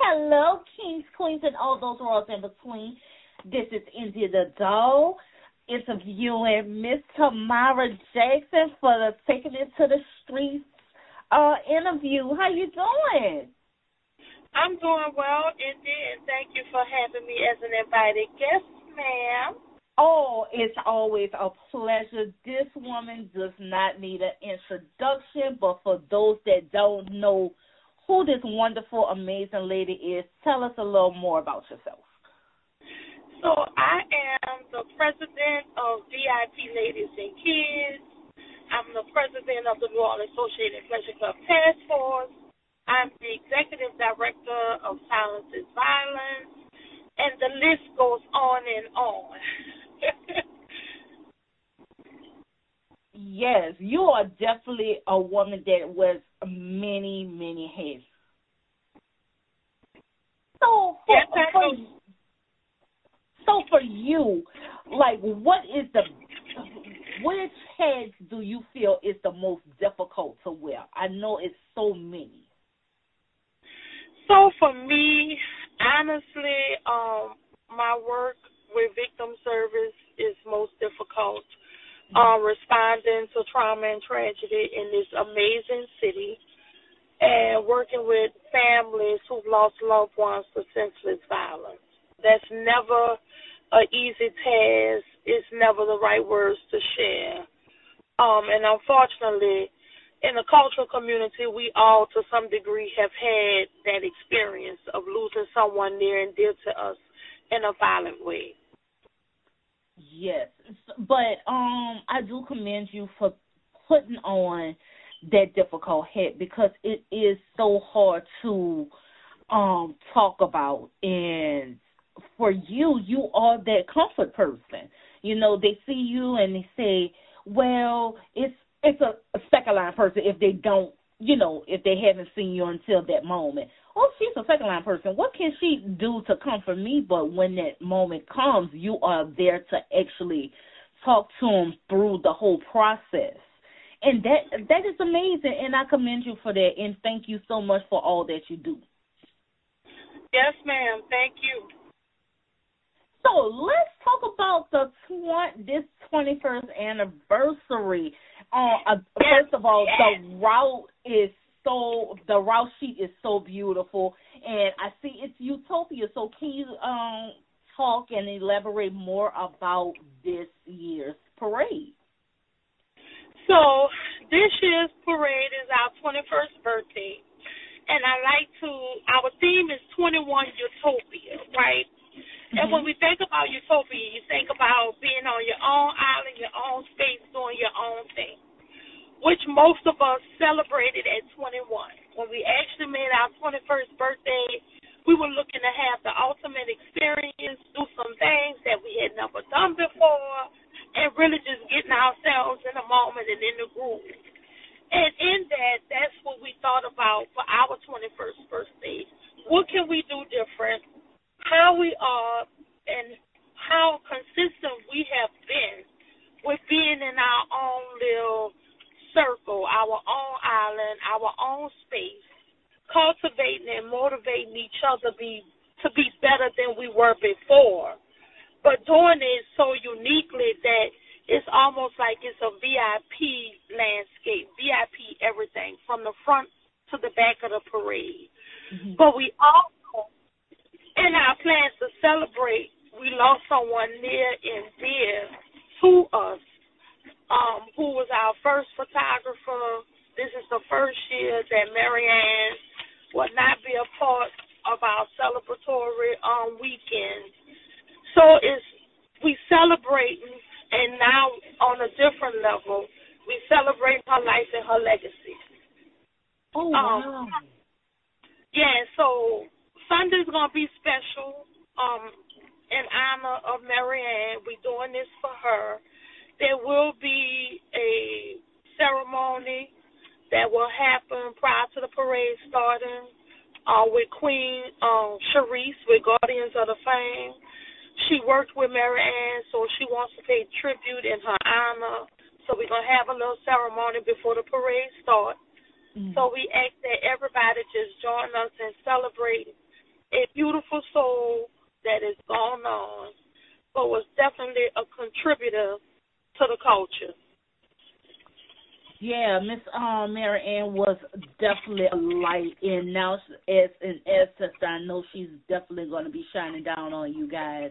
Hello, kings, queens, and all those worlds in between. This is India the Doll interviewing Miss Tamara Jackson for the Taking It to the Streets uh, interview. How you doing? I'm doing well, Indy, and thank you for having me as an invited guest, ma'am. Oh, it's always a pleasure. This woman does not need an introduction, but for those that don't know who this wonderful, amazing lady is, tell us a little more about yourself. So, I am the president of VIP Ladies and Kids. I'm the president of the New Orleans Associated Pleasure Club Task Force. I'm the executive director of Silence is Violence, and the list goes on and on. yes, definitely a woman that wears many, many hats. So, for, yes, for, so for you, like, what is the which heads do you feel is the most difficult to wear? I know it's so many. So for me, honestly, um, my work with victim service is most difficult. Um, responding to trauma and tragedy in this amazing city and working with families who've lost loved ones to senseless violence. That's never an easy task. It's never the right words to share. Um, and unfortunately, in the cultural community, we all, to some degree, have had that experience of losing someone near and dear to us in a violent way. Yes, but um, I do commend you for putting on that difficult head because it is so hard to um talk about. And for you you are that comfort person. You know they see you and they say well it's it's a, a second line person if they don't, you know, if they haven't seen you until that moment. Oh, she's a second line person. What can she do to comfort me? But when that moment comes, you are there to actually talk to them through the whole process. And that that is amazing, and I commend you for that. And thank you so much for all that you do. Yes, ma'am. Thank you. So let's talk about the tw- this 21st anniversary. Uh, uh, first of all, the route is so the route sheet is so beautiful, and I see it's utopia. So can you um talk and elaborate more about this year's parade? So this year's parade is our 21st birthday, and I like to. Our theme is 21 Utopia, right? Mm-hmm. And when we think about utopia, you think about being on your own island, your own space, doing your own thing, which most of us celebrated at 21. When we actually made our 21st birthday, we were looking to have the ultimate experience, do some things that we had never done before, and really just getting ourselves in the moment and in the groove. And in that, that's what we thought about for our 21st birthday. What can we do different? how we are and how consistent we have been with being in our own little our own island, our own space, cultivating and motivating each other be to be better than we were before. But doing it so uniquely that it's almost like it's a VIP landscape, VIP everything from the front to the back of the parade. Mm-hmm. But we all in our plans to celebrate, we lost someone near and dear to us, um, who was our first photographer. This is the first year that Marianne will not be a part of our celebratory um, weekend. So it's we celebrating, and now on a different level, we celebrate her life and her legacy. Oh wow! Um, yeah, so Sunday's gonna be special. Um, in honor of Marianne, we're doing this for her. There will be a ceremony that will happen prior to the parade starting uh, with Queen um, Cherice with Guardians of the Flame. She worked with Marianne, so she wants to pay tribute in her honor. So we're gonna have a little ceremony before the parade starts. Mm-hmm. So we ask that everybody just join us and celebrate a beautiful soul that is gone on, but was definitely a contributor to the culture. Yeah, Miss um, Mary Ann was definitely a light, and now as an essence, I know she's definitely going to be shining down on you guys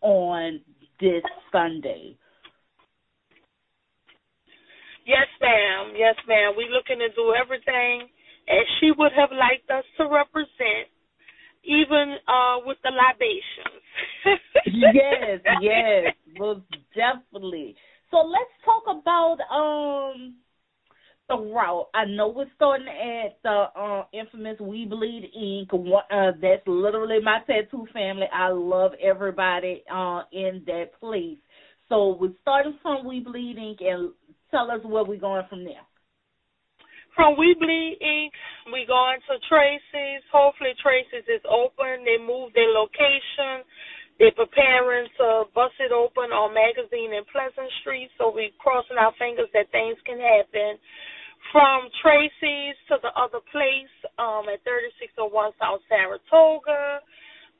on this Sunday. Yes, ma'am. Yes, ma'am. We looking to do everything as she would have liked us to represent, even uh with the libations. yes, yes, most definitely. So let's talk about um the route. I know we're starting at the uh, infamous We Bleed Ink. Uh, that's literally my tattoo family. I love everybody uh, in that place. So we're starting from We Bleed Ink, and tell us where we're going from there. From We Bleed Ink, we going to Tracey's. Hopefully Tracey's is open. They moved their location. They're preparing to bust it open on Magazine and Pleasant Street, so we're crossing our fingers that things can happen. From Tracey's to the other place um, at 3601 South Saratoga.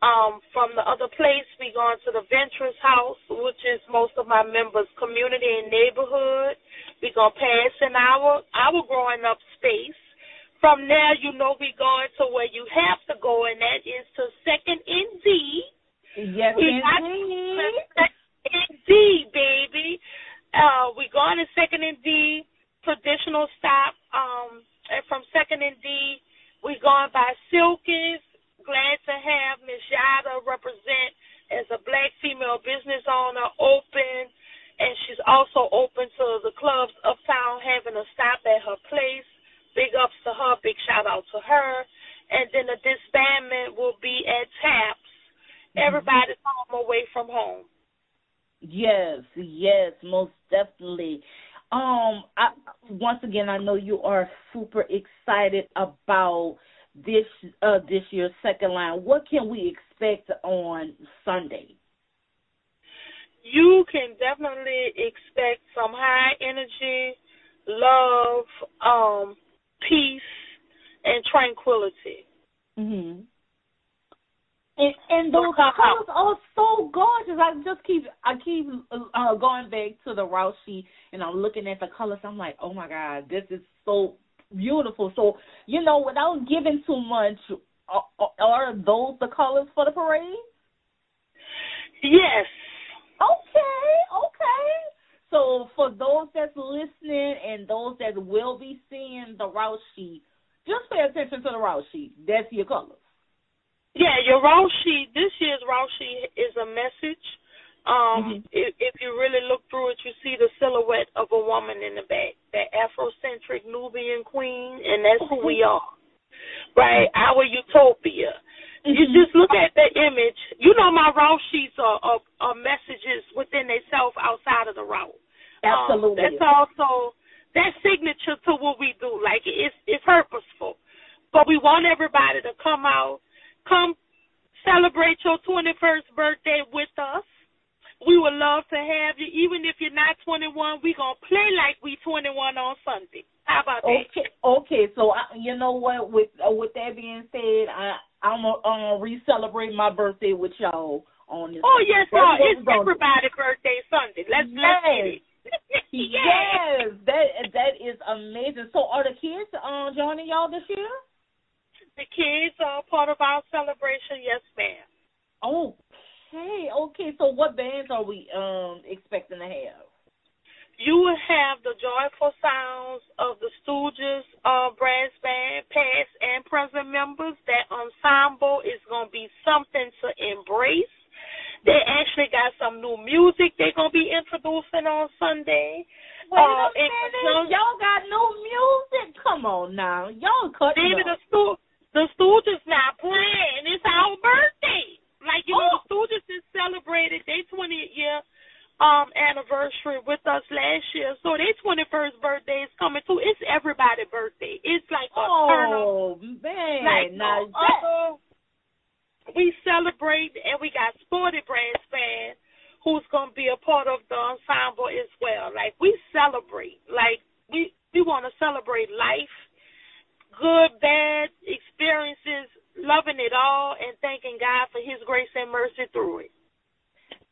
Um, from the other place, we gone to the Ventress House, which is most of my members' community and neighborhood. We gonna pass in our our growing up space. From there, you know, we going to where you have to go, and that is to Second ND. Yes, we indeed. Baby. Uh, we going to Second and D, traditional stop. Um, and from Second and D, we're going by Silky's glad to have Ms. Yada represent as a black female business owner open, and she's also open to the clubs uptown having a stop at her place. Big ups to her, big shout out to her. And then the disbandment will be at Tapp's. Mm-hmm. Everybody's home away from home. Yes, yes, most definitely. Um, I, once again, I know you are super excited about this uh, this year's second line. What can we expect on Sunday? You can definitely expect some high energy, love, um, peace, and tranquility. Mhm. And, and those colors are so gorgeous. I just keep I keep uh, going back to the route sheet and I'm looking at the colors. I'm like, oh my god, this is so beautiful. So, you know, without giving too much, are, are those the colors for the parade? Yes. Okay, okay. So for those that's listening and those that will be seeing the route sheet, just pay attention to the route sheet. That's your colors. Yeah, your route sheet. This year's route sheet is a message um, mm-hmm. if, if you really look through it, you see the silhouette of a woman in the back, that Afrocentric Nubian queen, and that's who we are, right? Our utopia. Mm-hmm. You just look at the image. You know, my route sheets are, are, are messages within themselves outside of the route. Um, Absolutely. Um, that's also that signature to what we do. Like it's it's purposeful, but we want everybody to come out, come celebrate your 21st birthday with us we would love to have you. Even if you're not 21, we're going to play like we 21 on Sunday. How about that? Okay, okay. So I, you know what? With uh, with that being said, I I'm gonna um, re-celebrate my birthday with y'all on this. Oh yes, uh, it's everybody's birthday Sunday. Let's yes. let's get it. yes. yes, that that is amazing. So are the kids um joining y'all this year? The kids are part of our celebration. Yes, ma'am. Oh, Okay, okay. So what bands are we um expecting to have? You will have the joyful sounds of the Stooges uh, brass band, past and present members. That ensemble is going to be something to embrace. They actually got some new music they're going to be introducing on Sunday. Wait uh, a minute. Y'all got new music? Come on now. Y'all cut Baby, the, Sto- the Stooges not playing. It's our birthday. Like you oh. know, the Stooges just celebrated their 20th year um anniversary with us last year, so their 21st birthday is coming too. It's everybody's birthday. It's like a oh, turn man, like now no other. We celebrate, and we got Sporty Brass Band, who's going to be a part of the ensemble as well. Like we celebrate, like we we want to celebrate life, good, bad experiences, loving it all, and thanking God for His grace and mercy through it.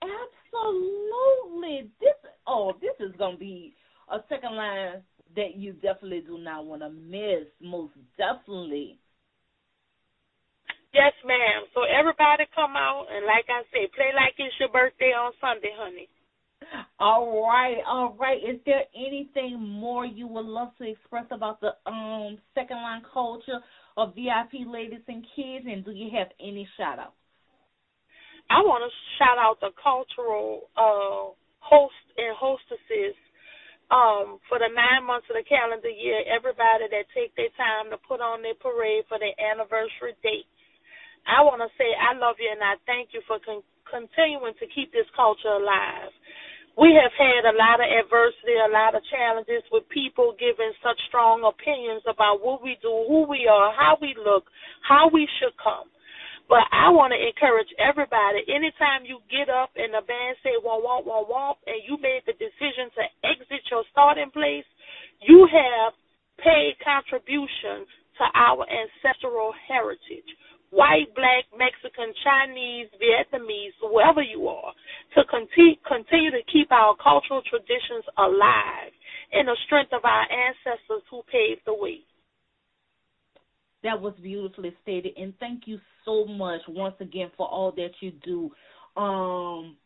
Absolutely. This oh, this is gonna be a second line that you definitely do not want to miss. Most definitely. Yes, ma'am. So everybody come out and like I said, play like it's your birthday on Sunday, honey. All right, all right. Is there anything more you would love to express about the um second line culture of VIP ladies and kids and do you have any shout outs? I want to shout out the cultural uh host and hostesses um, for the nine months of the calendar year, everybody that take their time to put on their parade for their anniversary date. I want to say I love you and I thank you for con- continuing to keep this culture alive. We have had a lot of adversity, a lot of challenges with people giving such strong opinions about what we do, who we are, how we look, how we should come. But I want to encourage everybody. Anytime you get up and the band say womp womp womp womp, and you made the decision to exit your starting place, you have paid contribution to our ancestral heritage. White, black, Mexican, Chinese, Vietnamese, whoever you are, continue, to keep our cultural traditions alive in the strength of our ancestors who paved the way. That was beautifully stated, and thank you so much once again for all that you do. Um,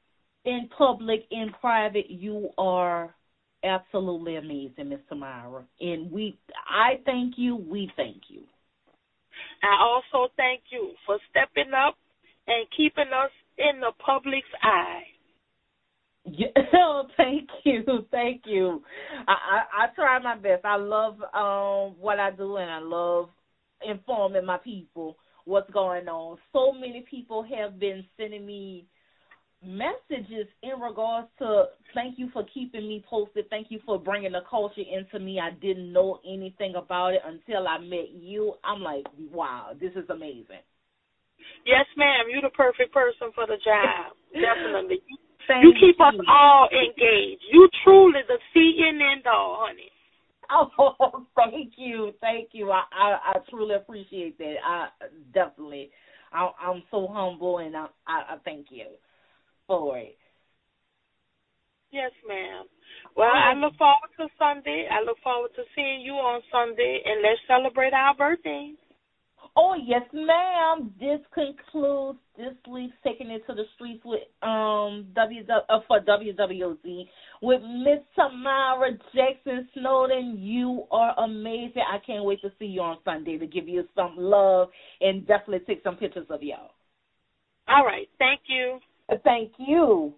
in public, in private, you are absolutely amazing, Miss Tamara. And we, I thank you. We thank you. I also thank you for stepping up and keeping us in the public's eye. Yeah, oh, thank you, thank you. I, I I try my best. I love um what I do, and I love informing my people what's going on. So many people have been sending me messages in regards to thank you for keeping me posted. Thank you for bringing the culture into me. I didn't know anything about it until I met you. I'm like, wow, this is amazing. Yes, ma'am. You're the perfect person for the job. Definitely. you keep you. Keep us all engaged. You truly the CNN doll, honey. Oh, thank you, thank you. I, I I truly appreciate that. I definitely, I, I'm so humble, and I, I I thank you for it. Yes, ma'am. Well, I look forward to Sunday. I look forward to seeing you on Sunday, and let's celebrate our birthdays. Oh yes, ma'am. This concludes this week's taking it to the uh, for WWOZ with Miss Tamara Jackson Snowden. You are amazing. I can't wait to see you on Sunday to give you some love and definitely take some pictures of y'all. All right. Thank you. Thank you.